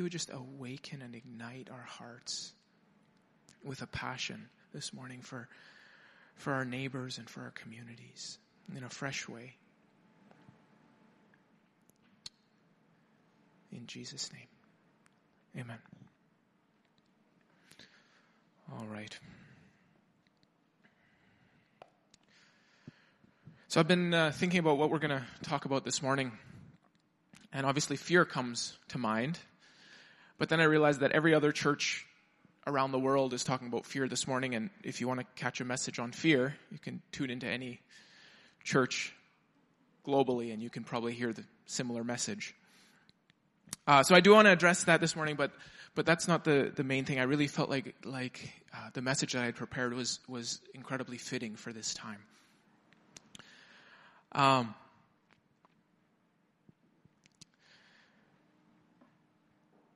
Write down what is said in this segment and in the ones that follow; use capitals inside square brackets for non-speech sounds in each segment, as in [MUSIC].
you would just awaken and ignite our hearts with a passion this morning for, for our neighbors and for our communities in a fresh way. In Jesus' name. Amen. All right. So I've been uh, thinking about what we're going to talk about this morning. And obviously fear comes to mind. But then I realized that every other church around the world is talking about fear this morning. And if you want to catch a message on fear, you can tune into any church globally and you can probably hear the similar message. Uh, so I do want to address that this morning, but but that's not the, the main thing. I really felt like like uh, the message that I had prepared was was incredibly fitting for this time. Um,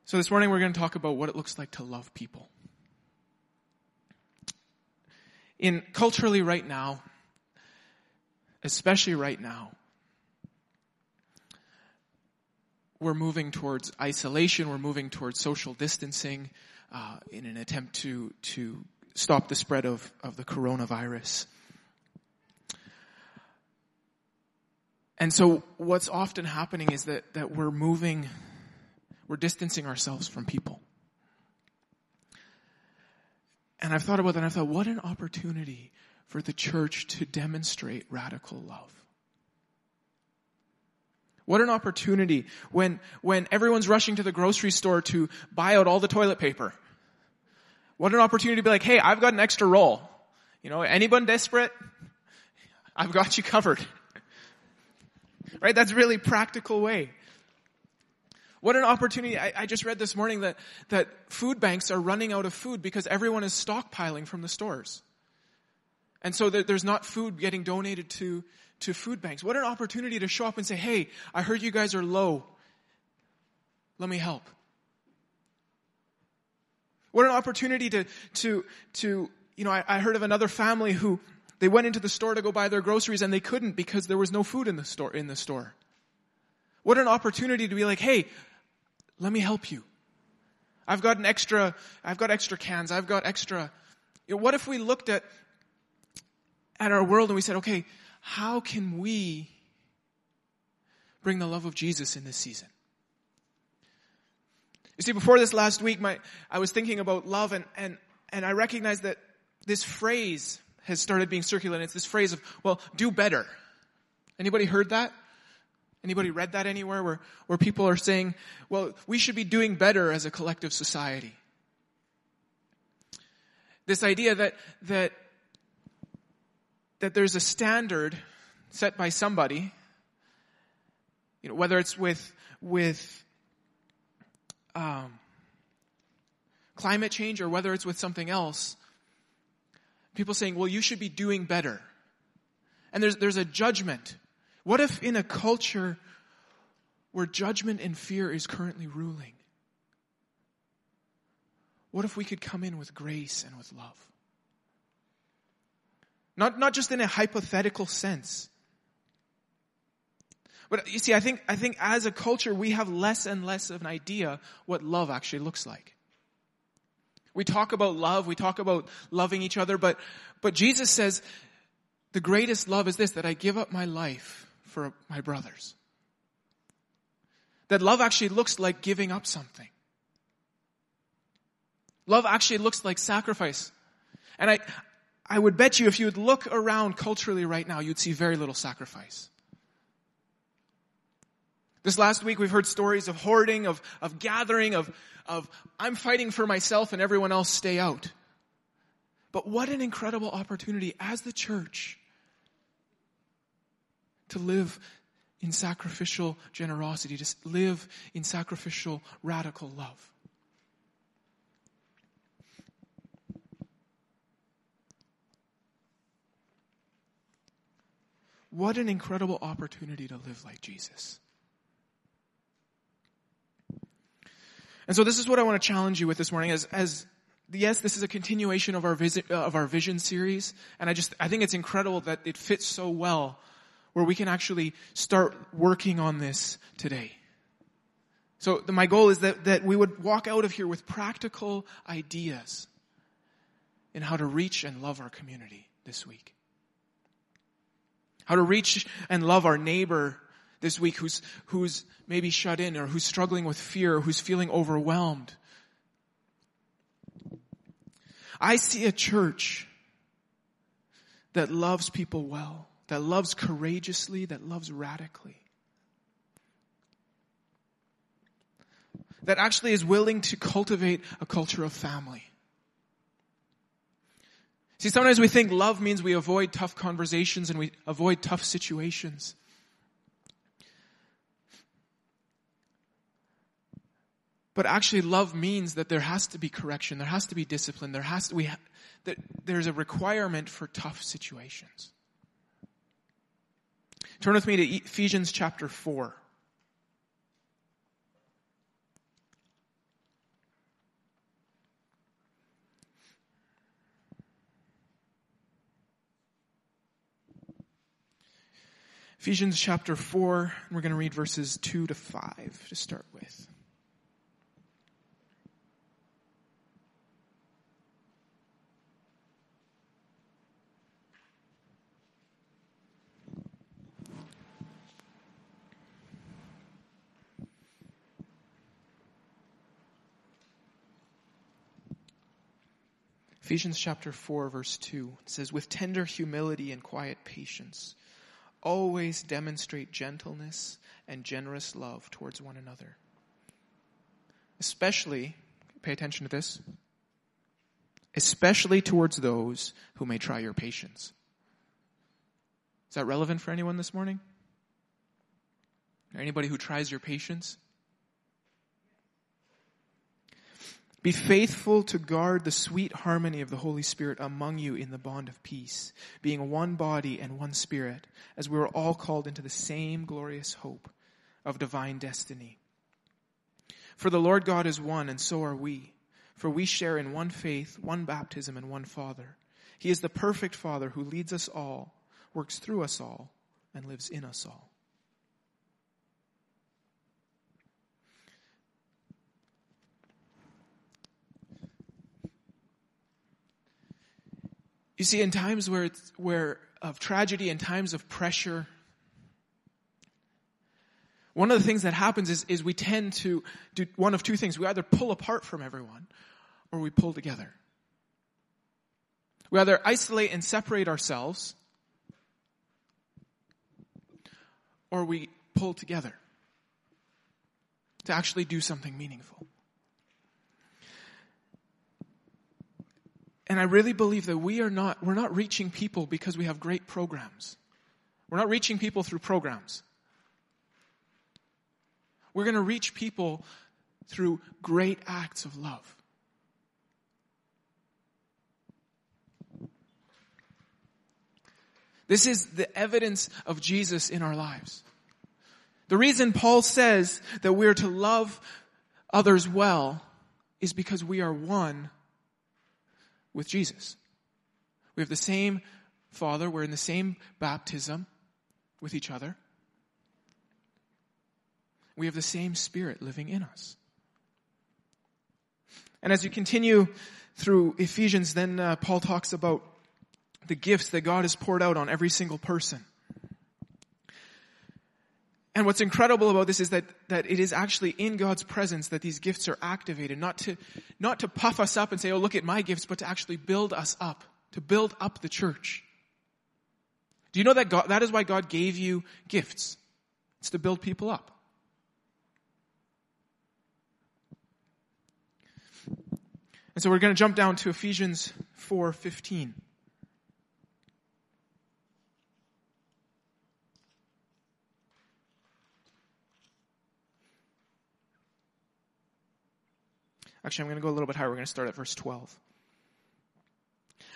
so this morning we're going to talk about what it looks like to love people. In culturally right now, especially right now, we're moving towards isolation. We're moving towards social distancing uh, in an attempt to to stop the spread of of the coronavirus. And so what's often happening is that, that we're moving, we're distancing ourselves from people. And I've thought about that and I thought, what an opportunity for the church to demonstrate radical love. What an opportunity when, when everyone's rushing to the grocery store to buy out all the toilet paper. What an opportunity to be like, hey, I've got an extra roll. You know, anyone desperate? I've got you covered. [LAUGHS] Right? That's really practical way. What an opportunity. I, I, just read this morning that, that food banks are running out of food because everyone is stockpiling from the stores. And so there's not food getting donated to, to food banks. What an opportunity to show up and say, hey, I heard you guys are low. Let me help. What an opportunity to, to, to, you know, I, I heard of another family who, they went into the store to go buy their groceries and they couldn't because there was no food in the store, in the store. What an opportunity to be like, hey, let me help you. I've got an extra, I've got extra cans, I've got extra. You know, what if we looked at, at our world and we said, okay, how can we bring the love of Jesus in this season? You see, before this last week, my, I was thinking about love and, and, and I recognized that this phrase, has started being circulated. It's this phrase of, well, do better. Anybody heard that? Anybody read that anywhere where, where people are saying, well, we should be doing better as a collective society? This idea that, that, that there's a standard set by somebody, you know, whether it's with, with, um, climate change or whether it's with something else, people saying, well, you should be doing better. And there's, there's a judgment. What if in a culture where judgment and fear is currently ruling? What if we could come in with grace and with love? Not, not just in a hypothetical sense. But you see, I think, I think as a culture, we have less and less of an idea what love actually looks like. We talk about love, we talk about loving each other, but, but Jesus says, the greatest love is this, that I give up my life for my brothers. That love actually looks like giving up something. Love actually looks like sacrifice. And I, I would bet you if you would look around culturally right now, you'd see very little sacrifice. This last week we've heard stories of hoarding, of, of gathering, of, of I'm fighting for myself and everyone else stay out. But what an incredible opportunity as the church to live in sacrificial generosity, to live in sacrificial radical love. What an incredible opportunity to live like Jesus. And so this is what I want to challenge you with this morning as, as, yes, this is a continuation of our visit, uh, of our vision series. And I just, I think it's incredible that it fits so well where we can actually start working on this today. So the, my goal is that, that we would walk out of here with practical ideas in how to reach and love our community this week. How to reach and love our neighbor this week who's, who's maybe shut in or who's struggling with fear or who's feeling overwhelmed. I see a church that loves people well, that loves courageously, that loves radically. That actually is willing to cultivate a culture of family. See, sometimes we think love means we avoid tough conversations and we avoid tough situations. But actually love means that there has to be correction, there has to be discipline, there has to, we ha- that there's a requirement for tough situations. Turn with me to Ephesians chapter 4. Ephesians chapter 4, we're going to read verses 2 to 5 to start with. Ephesians chapter 4 verse 2 says, with tender humility and quiet patience, always demonstrate gentleness and generous love towards one another. Especially, pay attention to this, especially towards those who may try your patience. Is that relevant for anyone this morning? Or anybody who tries your patience? Be faithful to guard the sweet harmony of the Holy Spirit among you in the bond of peace, being one body and one spirit, as we are all called into the same glorious hope of divine destiny. For the Lord God is one, and so are we. For we share in one faith, one baptism, and one Father. He is the perfect Father who leads us all, works through us all, and lives in us all. You see, in times where it's, where of tragedy and times of pressure, one of the things that happens is, is we tend to do one of two things. We either pull apart from everyone or we pull together. We either isolate and separate ourselves or we pull together to actually do something meaningful. And I really believe that we are not, we're not reaching people because we have great programs. We're not reaching people through programs. We're going to reach people through great acts of love. This is the evidence of Jesus in our lives. The reason Paul says that we're to love others well is because we are one with Jesus. We have the same Father. We're in the same baptism with each other. We have the same Spirit living in us. And as you continue through Ephesians, then uh, Paul talks about the gifts that God has poured out on every single person. And what's incredible about this is that, that it is actually in God's presence that these gifts are activated, not to, not to puff us up and say, oh, look at my gifts, but to actually build us up, to build up the church. Do you know that God, that is why God gave you gifts? It's to build people up. And so we're going to jump down to Ephesians 4:15. Actually, I'm going to go a little bit higher. We're going to start at verse 12.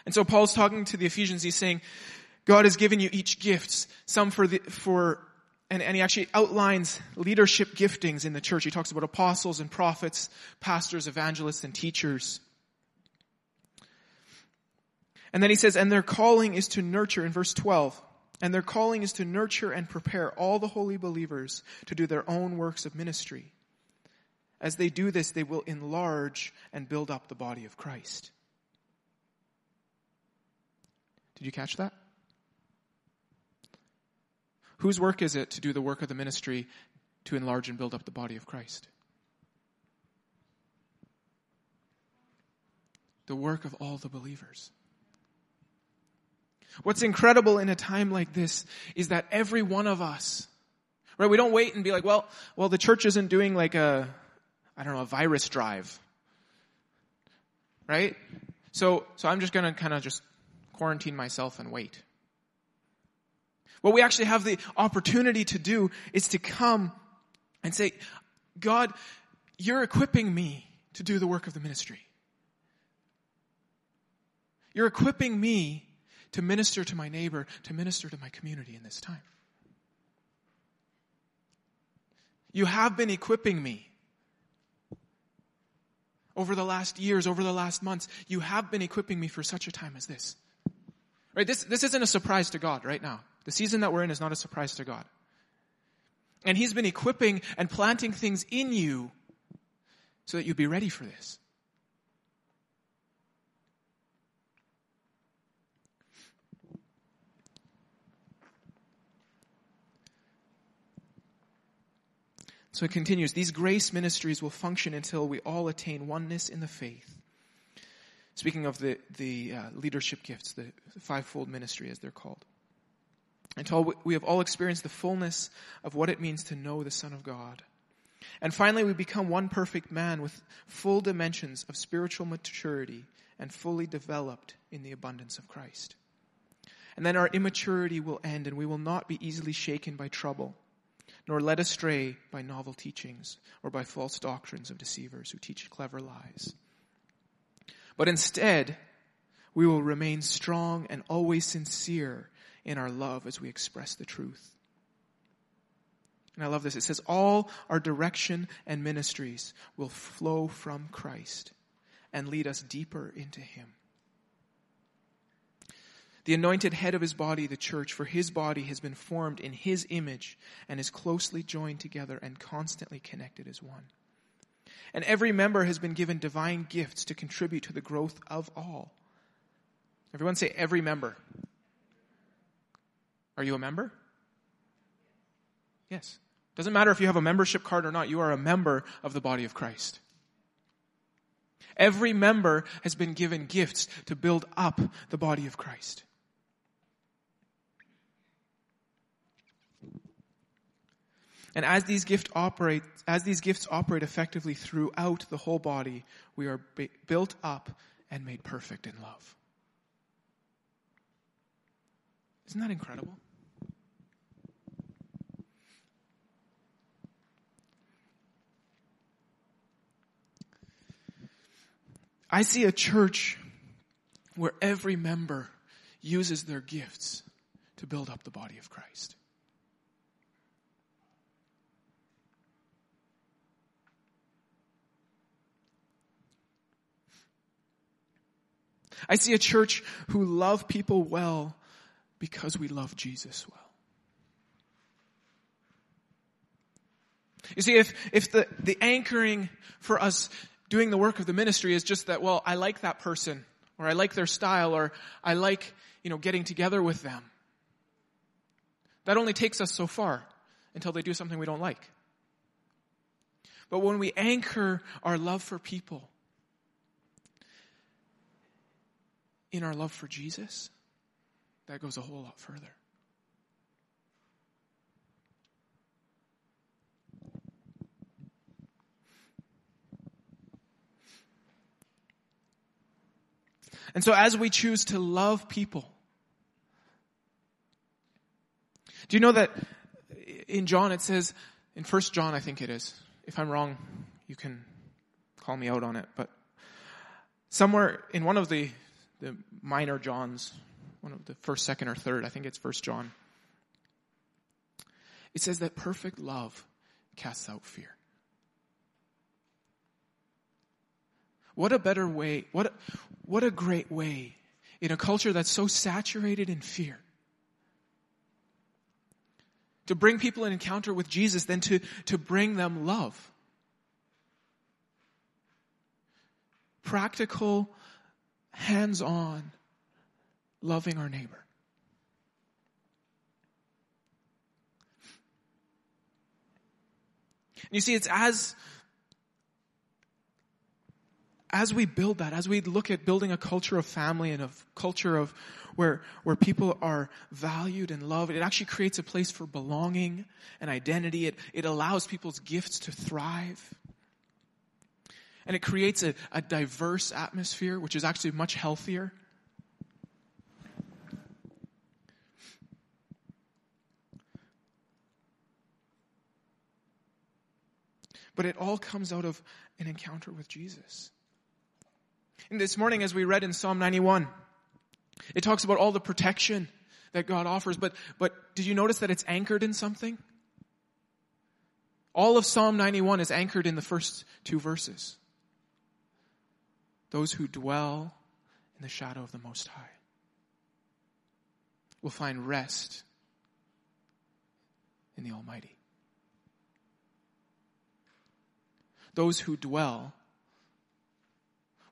And so Paul's talking to the Ephesians. He's saying, God has given you each gifts, some for the, for, and, and he actually outlines leadership giftings in the church. He talks about apostles and prophets, pastors, evangelists, and teachers. And then he says, and their calling is to nurture in verse 12. And their calling is to nurture and prepare all the holy believers to do their own works of ministry As they do this, they will enlarge and build up the body of Christ. Did you catch that? Whose work is it to do the work of the ministry to enlarge and build up the body of Christ? The work of all the believers. What's incredible in a time like this is that every one of us, right, we don't wait and be like, well, well, the church isn't doing like a, I don't know, a virus drive. Right? So, so I'm just gonna kind of just quarantine myself and wait. What we actually have the opportunity to do is to come and say, God, you're equipping me to do the work of the ministry. You're equipping me to minister to my neighbor, to minister to my community in this time. You have been equipping me over the last years, over the last months. You have been equipping me for such a time as this. Right? This, this isn't a surprise to God right now. The season that we're in is not a surprise to God. And He's been equipping and planting things in you so that you'd be ready for this. So it continues, these grace ministries will function until we all attain oneness in the faith. Speaking of the, the uh, leadership gifts, the fivefold ministry as they're called. Until we have all experienced the fullness of what it means to know the Son of God. And finally, we become one perfect man with full dimensions of spiritual maturity and fully developed in the abundance of Christ. And then our immaturity will end and we will not be easily shaken by trouble nor led astray by novel teachings or by false doctrines of deceivers who teach clever lies. But instead, we will remain strong and always sincere in our love as we express the truth. And I love this. It says, all our direction and ministries will flow from Christ and lead us deeper into Him the anointed head of his body, the church, for his body has been formed in his image and is closely joined together and constantly connected as one. And every member has been given divine gifts to contribute to the growth of all. Everyone say every member. Are you a member? Yes. Doesn't matter if you have a membership card or not, you are a member of the body of Christ. Every member has been given gifts to build up the body of Christ. And as these gifts operate, as these gifts operate effectively throughout the whole body, we are built up and made perfect in love. Isn't that incredible? I see a church where every member uses their gifts to build up the body of Christ. I see a church who love people well because we love Jesus well. You see, if, if the, the anchoring for us doing the work of the ministry is just that, well, I like that person, or I like their style, or I like, you know, getting together with them. That only takes us so far until they do something we don't like. But when we anchor our love for people in our love for Jesus, that goes a whole lot further. And so as we choose to love people, do you know that in John it says, in First John I think it is, if I'm wrong, you can call me out on it, but somewhere in one of the the minor Johns, one of the first, second, or third, I think it's first John. It says that perfect love casts out fear. What a better way, what a, what a great way in a culture that's so saturated in fear to bring people an encounter with Jesus than to, to bring them love. practical, hands-on, loving our neighbor. And you see, it's as as we build that, as we look at building a culture of family and a culture of where, where people are valued and loved, it actually creates a place for belonging and identity. It, it allows people's gifts to thrive. And it creates a, a diverse atmosphere, which is actually much healthier. But it all comes out of an encounter with Jesus. And this morning, as we read in Psalm 91, it talks about all the protection that God offers, but, but did you notice that it's anchored in something? All of Psalm 91 is anchored in the first two verses. Those who dwell in the shadow of the Most High will find rest in the Almighty. Those who dwell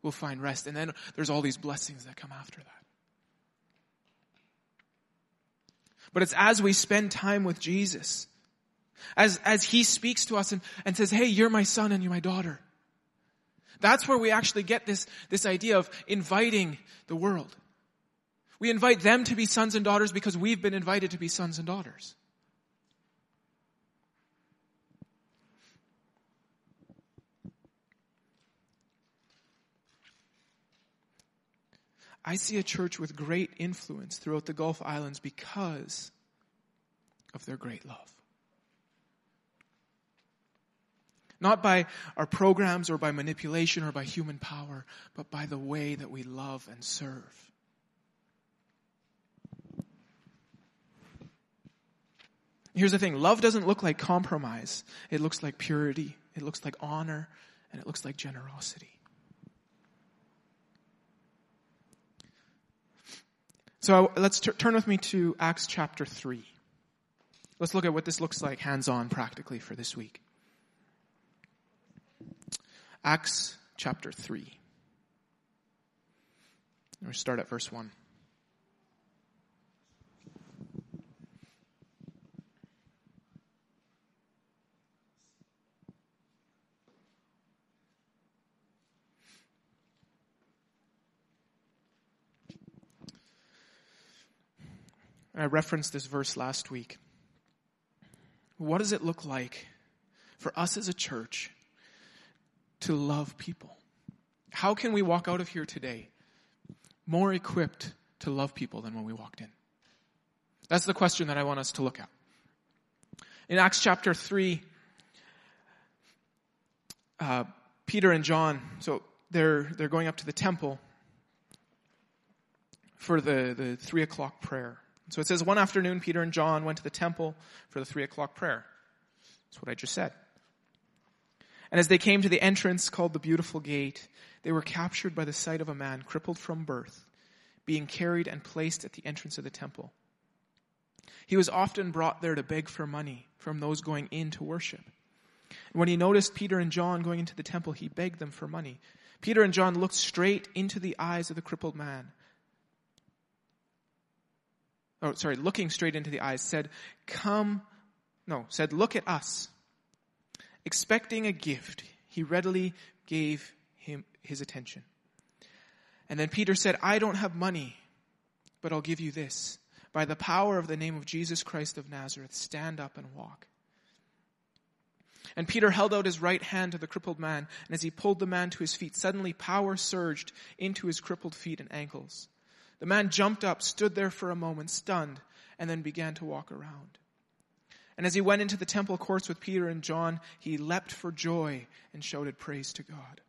will find rest. And then there's all these blessings that come after that. But it's as we spend time with Jesus, as, as He speaks to us and, and says, hey, you're my son and you're my daughter. That's where we actually get this, this idea of inviting the world. We invite them to be sons and daughters because we've been invited to be sons and daughters. I see a church with great influence throughout the Gulf Islands because of their great love. Not by our programs or by manipulation or by human power, but by the way that we love and serve. Here's the thing love doesn't look like compromise, it looks like purity, it looks like honor, and it looks like generosity. So let's t- turn with me to Acts chapter 3. Let's look at what this looks like hands on practically for this week. Acts chapter 3. We'll start at verse 1. I referenced this verse last week. What does it look like for us as a church to love people? How can we walk out of here today more equipped to love people than when we walked in? That's the question that I want us to look at. In Acts chapter 3, uh, Peter and John, so they're, they're going up to the temple for the, the three o'clock prayer. So it says, one afternoon, Peter and John went to the temple for the three o'clock prayer. That's what I just said. And as they came to the entrance called the Beautiful Gate, they were captured by the sight of a man crippled from birth, being carried and placed at the entrance of the temple. He was often brought there to beg for money from those going in to worship. And when he noticed Peter and John going into the temple, he begged them for money. Peter and John looked straight into the eyes of the crippled man oh, sorry, looking straight into the eyes, said, Come, no, said, Look at us. Expecting a gift, he readily gave him his attention. And then Peter said, I don't have money, but I'll give you this. By the power of the name of Jesus Christ of Nazareth, stand up and walk. And Peter held out his right hand to the crippled man, and as he pulled the man to his feet, suddenly power surged into his crippled feet and ankles. The man jumped up, stood there for a moment, stunned, and then began to walk around. And as he went into the temple courts with Peter and John, he leapt for joy and shouted praise to God.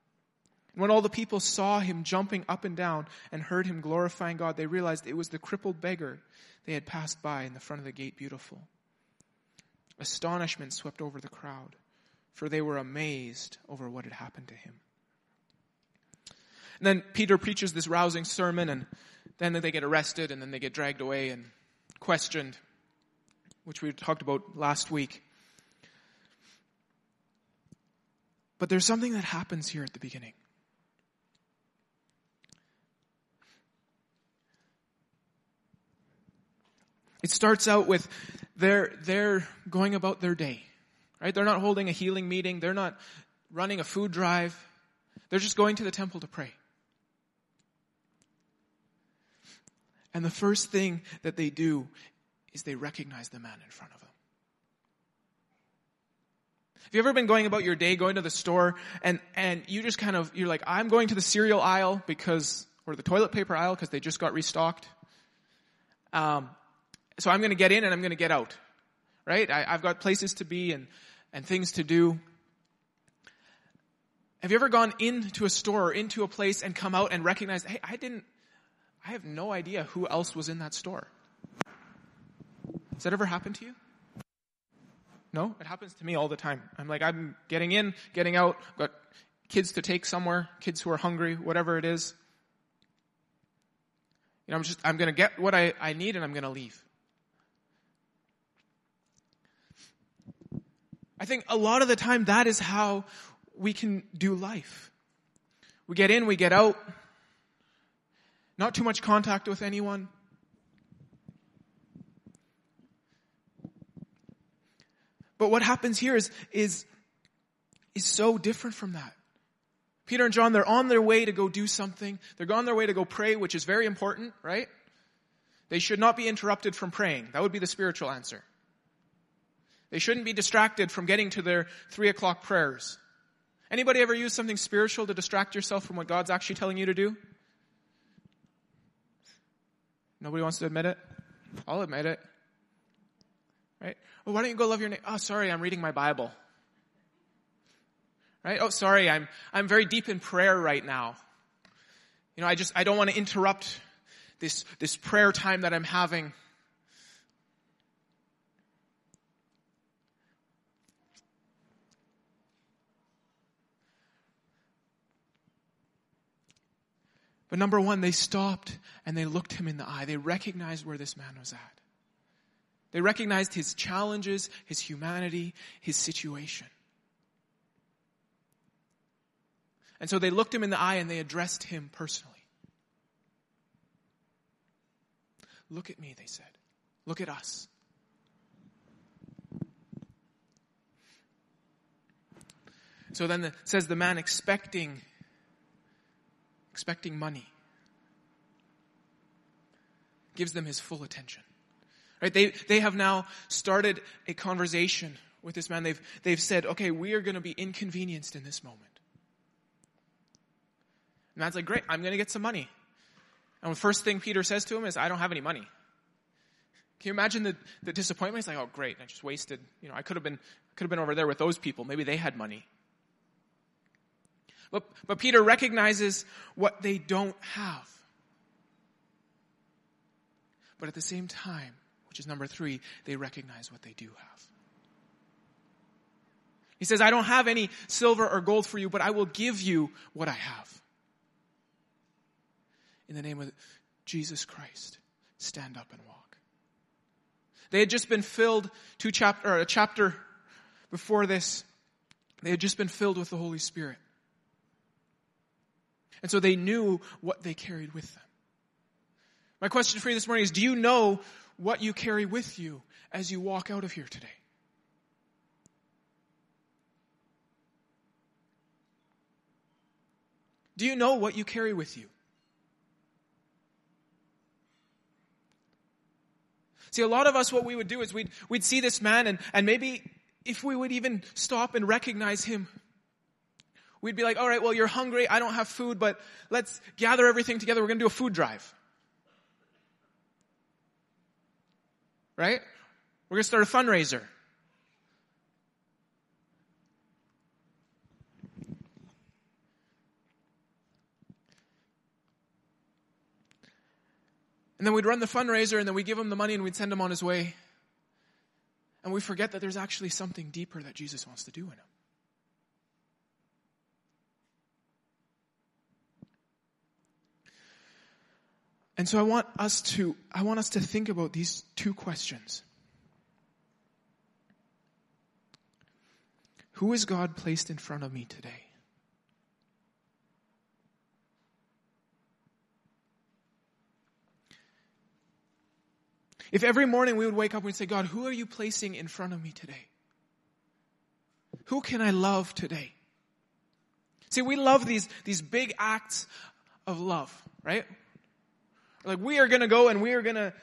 And when all the people saw him jumping up and down and heard him glorifying God, they realized it was the crippled beggar they had passed by in the front of the gate beautiful. Astonishment swept over the crowd, for they were amazed over what had happened to him. And then Peter preaches this rousing sermon and then they get arrested and then they get dragged away and questioned, which we talked about last week. But there's something that happens here at the beginning. It starts out with they're, they're going about their day, right? They're not holding a healing meeting. They're not running a food drive. They're just going to the temple to pray. And the first thing that they do is they recognize the man in front of them. Have you ever been going about your day, going to the store, and, and you just kind of, you're like, I'm going to the cereal aisle because, or the toilet paper aisle because they just got restocked. Um, so I'm going to get in and I'm going to get out. Right? I, I've got places to be and, and things to do. Have you ever gone into a store or into a place and come out and recognized, hey, I didn't, I have no idea who else was in that store? Has that ever happened to you? No? It happens to me all the time. I'm like, I'm getting in, getting out, got kids to take somewhere, kids who are hungry, whatever it is. You know, I'm just, I'm gonna get what I, I need and I'm gonna leave. I think a lot of the time that is how we can do life. We get in, we get out. Not too much contact with anyone. But what happens here is, is, is so different from that. Peter and John, they're on their way to go do something. They're on their way to go pray, which is very important, right? They should not be interrupted from praying. That would be the spiritual answer. They shouldn't be distracted from getting to their three o'clock prayers. Anybody ever use something spiritual to distract yourself from what God's actually telling you to do? Nobody wants to admit it? I'll admit it. Right? Well, why don't you go love your neighbor? Oh, sorry, I'm reading my Bible. Right? Oh, sorry, I'm, I'm very deep in prayer right now. You know, I just, I don't want to interrupt this, this prayer time that I'm having. But number one, they stopped and they looked him in the eye. They recognized where this man was at. They recognized his challenges, his humanity, his situation. And so they looked him in the eye and they addressed him personally. Look at me, they said. Look at us. So then says the man expecting expecting money gives them his full attention. Right? They, they have now started a conversation with this man. They've, they've said, okay, we are going to be inconvenienced in this moment. And man's like, great, I'm going to get some money. And the first thing Peter says to him is, I don't have any money. Can you imagine the, the disappointment? He's like, oh great, I just wasted, you know, I could have been, could have been over there with those people. Maybe they had money. But, but Peter recognizes what they don't have. But at the same time, which is number three, they recognize what they do have. He says, I don't have any silver or gold for you, but I will give you what I have. In the name of Jesus Christ, stand up and walk. They had just been filled two chapter, or a chapter before this. They had just been filled with the Holy Spirit. And so they knew what they carried with them. My question for you this morning is, do you know what you carry with you as you walk out of here today? Do you know what you carry with you? See, a lot of us, what we would do is we'd, we'd see this man and, and maybe if we would even stop and recognize him, we'd be like, all right, well, you're hungry. I don't have food, but let's gather everything together. We're going to do a food drive. Right? We're going to start a fundraiser. And then we'd run the fundraiser and then we'd give him the money and we'd send him on his way. And we forget that there's actually something deeper that Jesus wants to do in him. And so I want us to, I want us to think about these two questions. Who is God placed in front of me today? If every morning we would wake up and say, God, who are you placing in front of me today? Who can I love today? See, we love these, these big acts of love, right? Like we are gonna go and we are gonna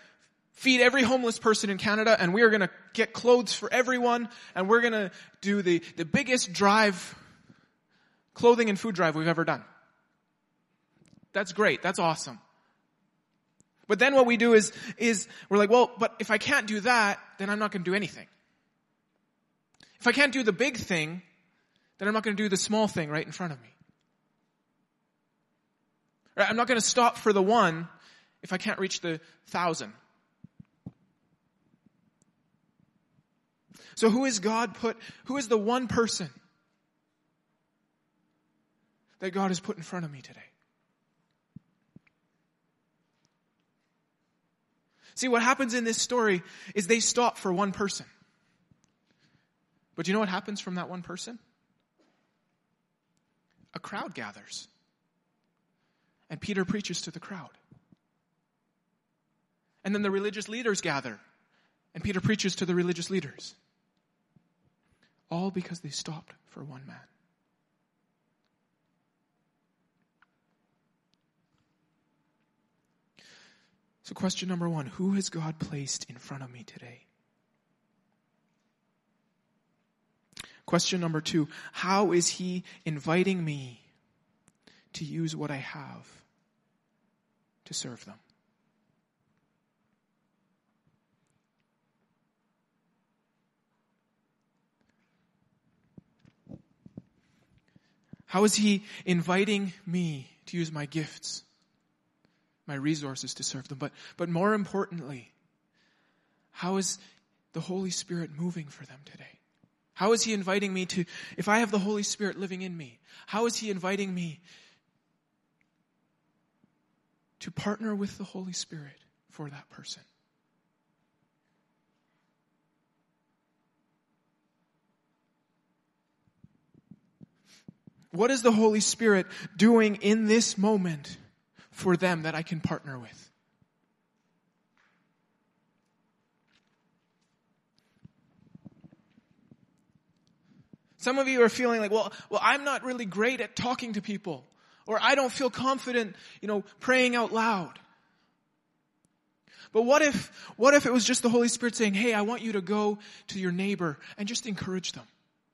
feed every homeless person in Canada and we are gonna get clothes for everyone and we're gonna do the, the biggest drive, clothing and food drive we've ever done. That's great. That's awesome. But then what we do is, is we're like, well, but if I can't do that, then I'm not going to do anything. If I can't do the big thing, then I'm not going to do the small thing right in front of me. Right? I'm not going to stop for the one if I can't reach the thousand. So who is God put, who is the one person that God has put in front of me today? See, what happens in this story is they stop for one person. But you know what happens from that one person? A crowd gathers. And Peter preaches to the crowd. And then the religious leaders gather. And Peter preaches to the religious leaders. All because they stopped for one man. So, question number one Who has God placed in front of me today? Question number two How is He inviting me to use what I have to serve them? How is He inviting me to use my gifts my resources to serve them. But, but more importantly, how is the Holy Spirit moving for them today? How is He inviting me to, if I have the Holy Spirit living in me, how is He inviting me to partner with the Holy Spirit for that person? What is the Holy Spirit doing in this moment for them that I can partner with. Some of you are feeling like, well, well, I'm not really great at talking to people. Or I don't feel confident, you know, praying out loud. But what if, what if it was just the Holy Spirit saying, hey, I want you to go to your neighbor and just encourage them.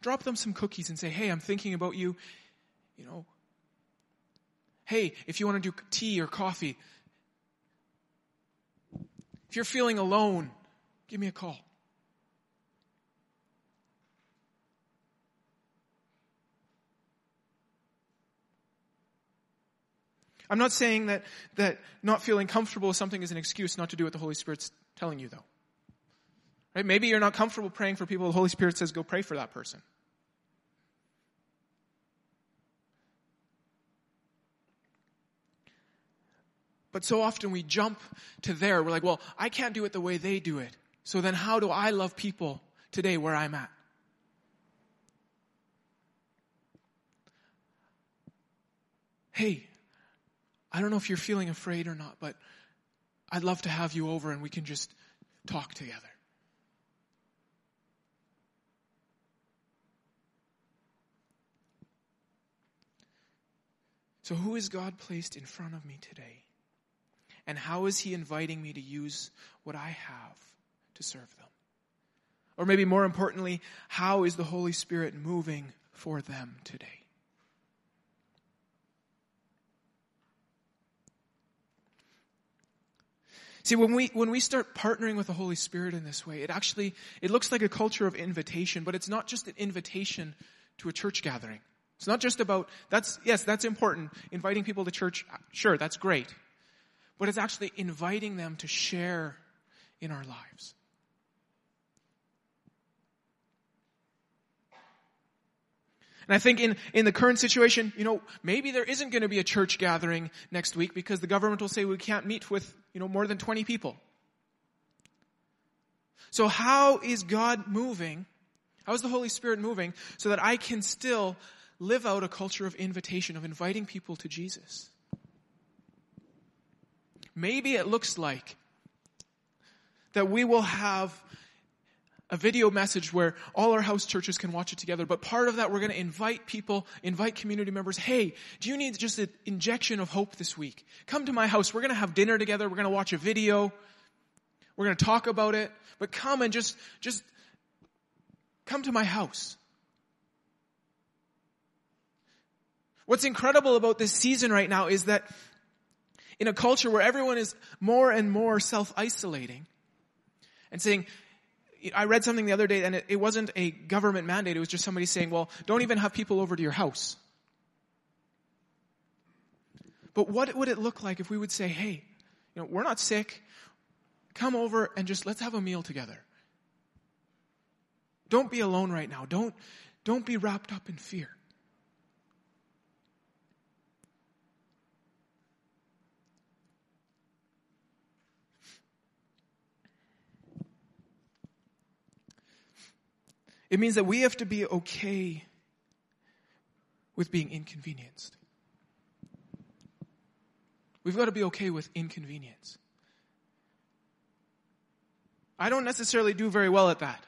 Drop them some cookies and say, hey, I'm thinking about you. You know, hey, if you want to do tea or coffee, if you're feeling alone, give me a call. I'm not saying that, that not feeling comfortable with something is an excuse not to do what the Holy Spirit's telling you though. Right? Maybe you're not comfortable praying for people. The Holy Spirit says go pray for that person. But so often we jump to there. We're like, well, I can't do it the way they do it. So then how do I love people today where I'm at? Hey, I don't know if you're feeling afraid or not, but I'd love to have you over and we can just talk together. So, who is God placed in front of me today? And how is He inviting me to use what I have to serve them? Or maybe more importantly, how is the Holy Spirit moving for them today? See, when we, when we start partnering with the Holy Spirit in this way, it actually, it looks like a culture of invitation, but it's not just an invitation to a church gathering. It's not just about, that's, yes, that's important. Inviting people to church, sure, that's great but it's actually inviting them to share in our lives. And I think in, in the current situation, you know, maybe there isn't going to be a church gathering next week because the government will say we can't meet with, you know, more than 20 people. So how is God moving? How is the Holy Spirit moving so that I can still live out a culture of invitation, of inviting people to Jesus? Maybe it looks like That we will have a video message where all our house churches can watch it together. But part of that, we're going to invite people, invite community members. Hey, do you need just an injection of hope this week? Come to my house. We're going to have dinner together. We're going to watch a video. We're going to talk about it. But come and just, just come to my house. What's incredible about this season right now is that in a culture where everyone is more and more self-isolating and saying, I read something the other day and it, it wasn't a government mandate. It was just somebody saying, well, don't even have people over to your house. But what would it look like if we would say, hey, you know, we're not sick. Come over and just let's have a meal together. Don't be alone right now. Don't, don't be wrapped up in fear. It means that we have to be okay with being inconvenienced. We've got to be okay with inconvenience. I don't necessarily do very well at that.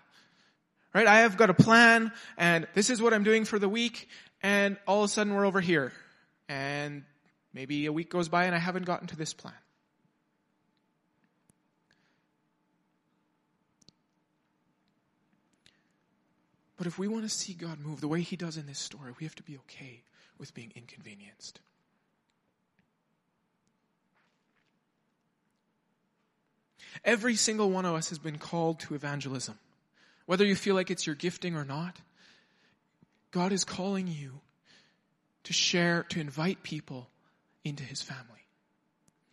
Right? I have got a plan and this is what I'm doing for the week and all of a sudden we're over here and maybe a week goes by and I haven't gotten to this plan. But if we want to see God move the way he does in this story, we have to be okay with being inconvenienced. Every single one of us has been called to evangelism. Whether you feel like it's your gifting or not, God is calling you to share, to invite people into his family.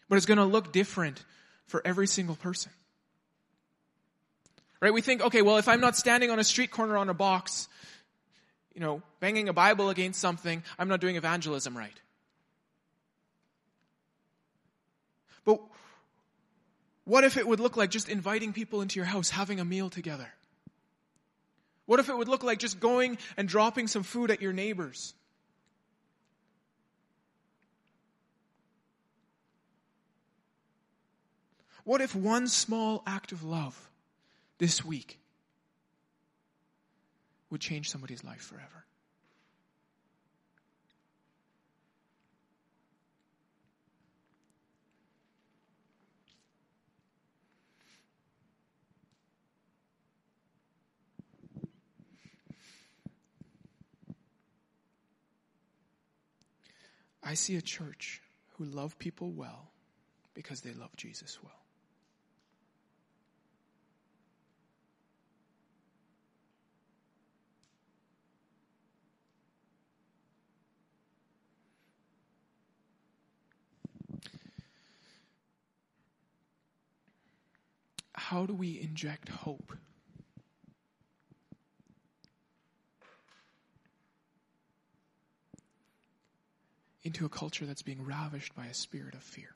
But it's going to look different for every single person. Right? We think, okay, well, if I'm not standing on a street corner on a box, you know, banging a Bible against something, I'm not doing evangelism right. But what if it would look like just inviting people into your house, having a meal together? What if it would look like just going and dropping some food at your neighbors? What if one small act of love this week would change somebody's life forever. I see a church who love people well because they love Jesus well. How do we inject hope? Into a culture that's being ravished by a spirit of fear.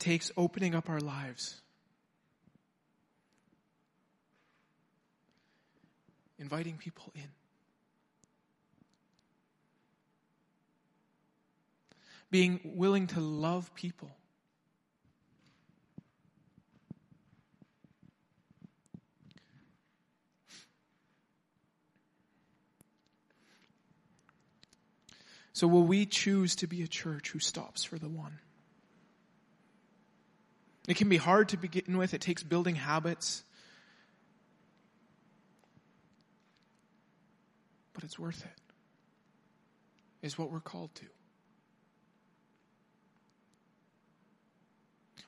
Takes opening up our lives. Inviting people in. Being willing to love people. So, will we choose to be a church who stops for the one? It can be hard to begin with. It takes building habits. But it's worth it. Is what we're called to.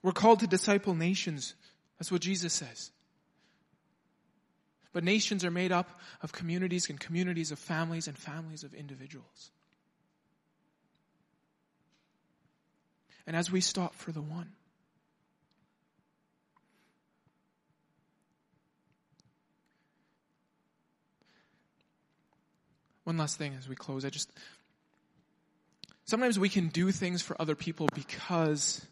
We're called to disciple nations. That's what Jesus says. But nations are made up of communities and communities of families and families of individuals. And as we stop for the one, One last thing as we close. I just, Sometimes we can do things for other people because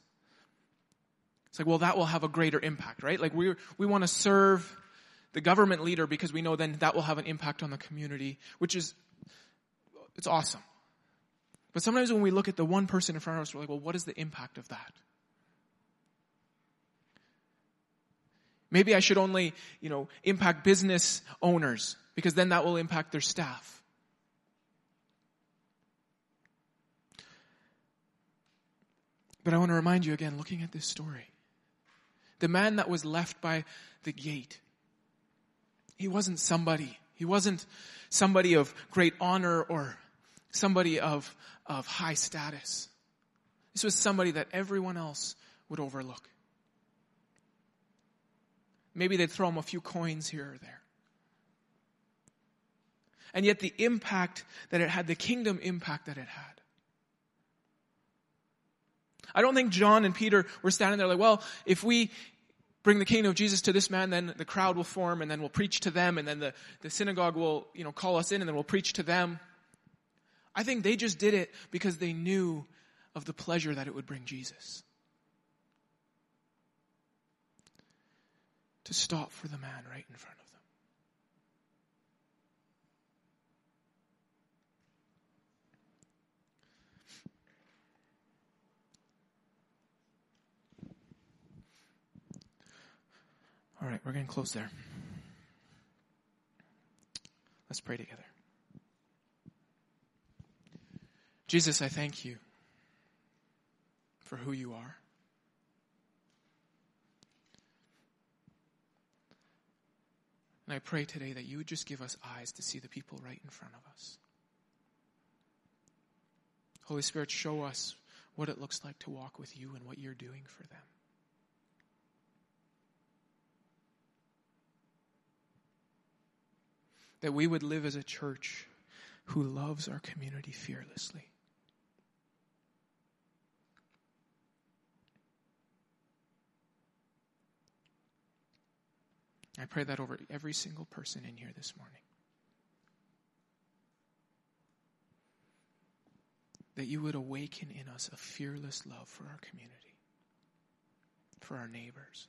it's like, well, that will have a greater impact, right? Like we we want to serve the government leader because we know then that will have an impact on the community, which is it's awesome. But sometimes when we look at the one person in front of us, we're like, well, what is the impact of that? Maybe I should only, you know, impact business owners because then that will impact their staff. But I want to remind you again, looking at this story, the man that was left by the gate, he wasn't somebody. He wasn't somebody of great honor or somebody of, of high status. This was somebody that everyone else would overlook. Maybe they'd throw him a few coins here or there. And yet the impact that it had, the kingdom impact that it had. I don't think John and Peter were standing there like, well, if we bring the kingdom of Jesus to this man, then the crowd will form and then we'll preach to them and then the, the synagogue will, you know, call us in and then we'll preach to them. I think they just did it because they knew of the pleasure that it would bring Jesus. To stop for the man right in front of them. All right, we're getting close there. Let's pray together. Jesus, I thank you for who you are. And I pray today that you would just give us eyes to see the people right in front of us. Holy Spirit, show us what it looks like to walk with you and what you're doing for them. That we would live as a church who loves our community fearlessly. I pray that over every single person in here this morning. That you would awaken in us a fearless love for our community, for our neighbors.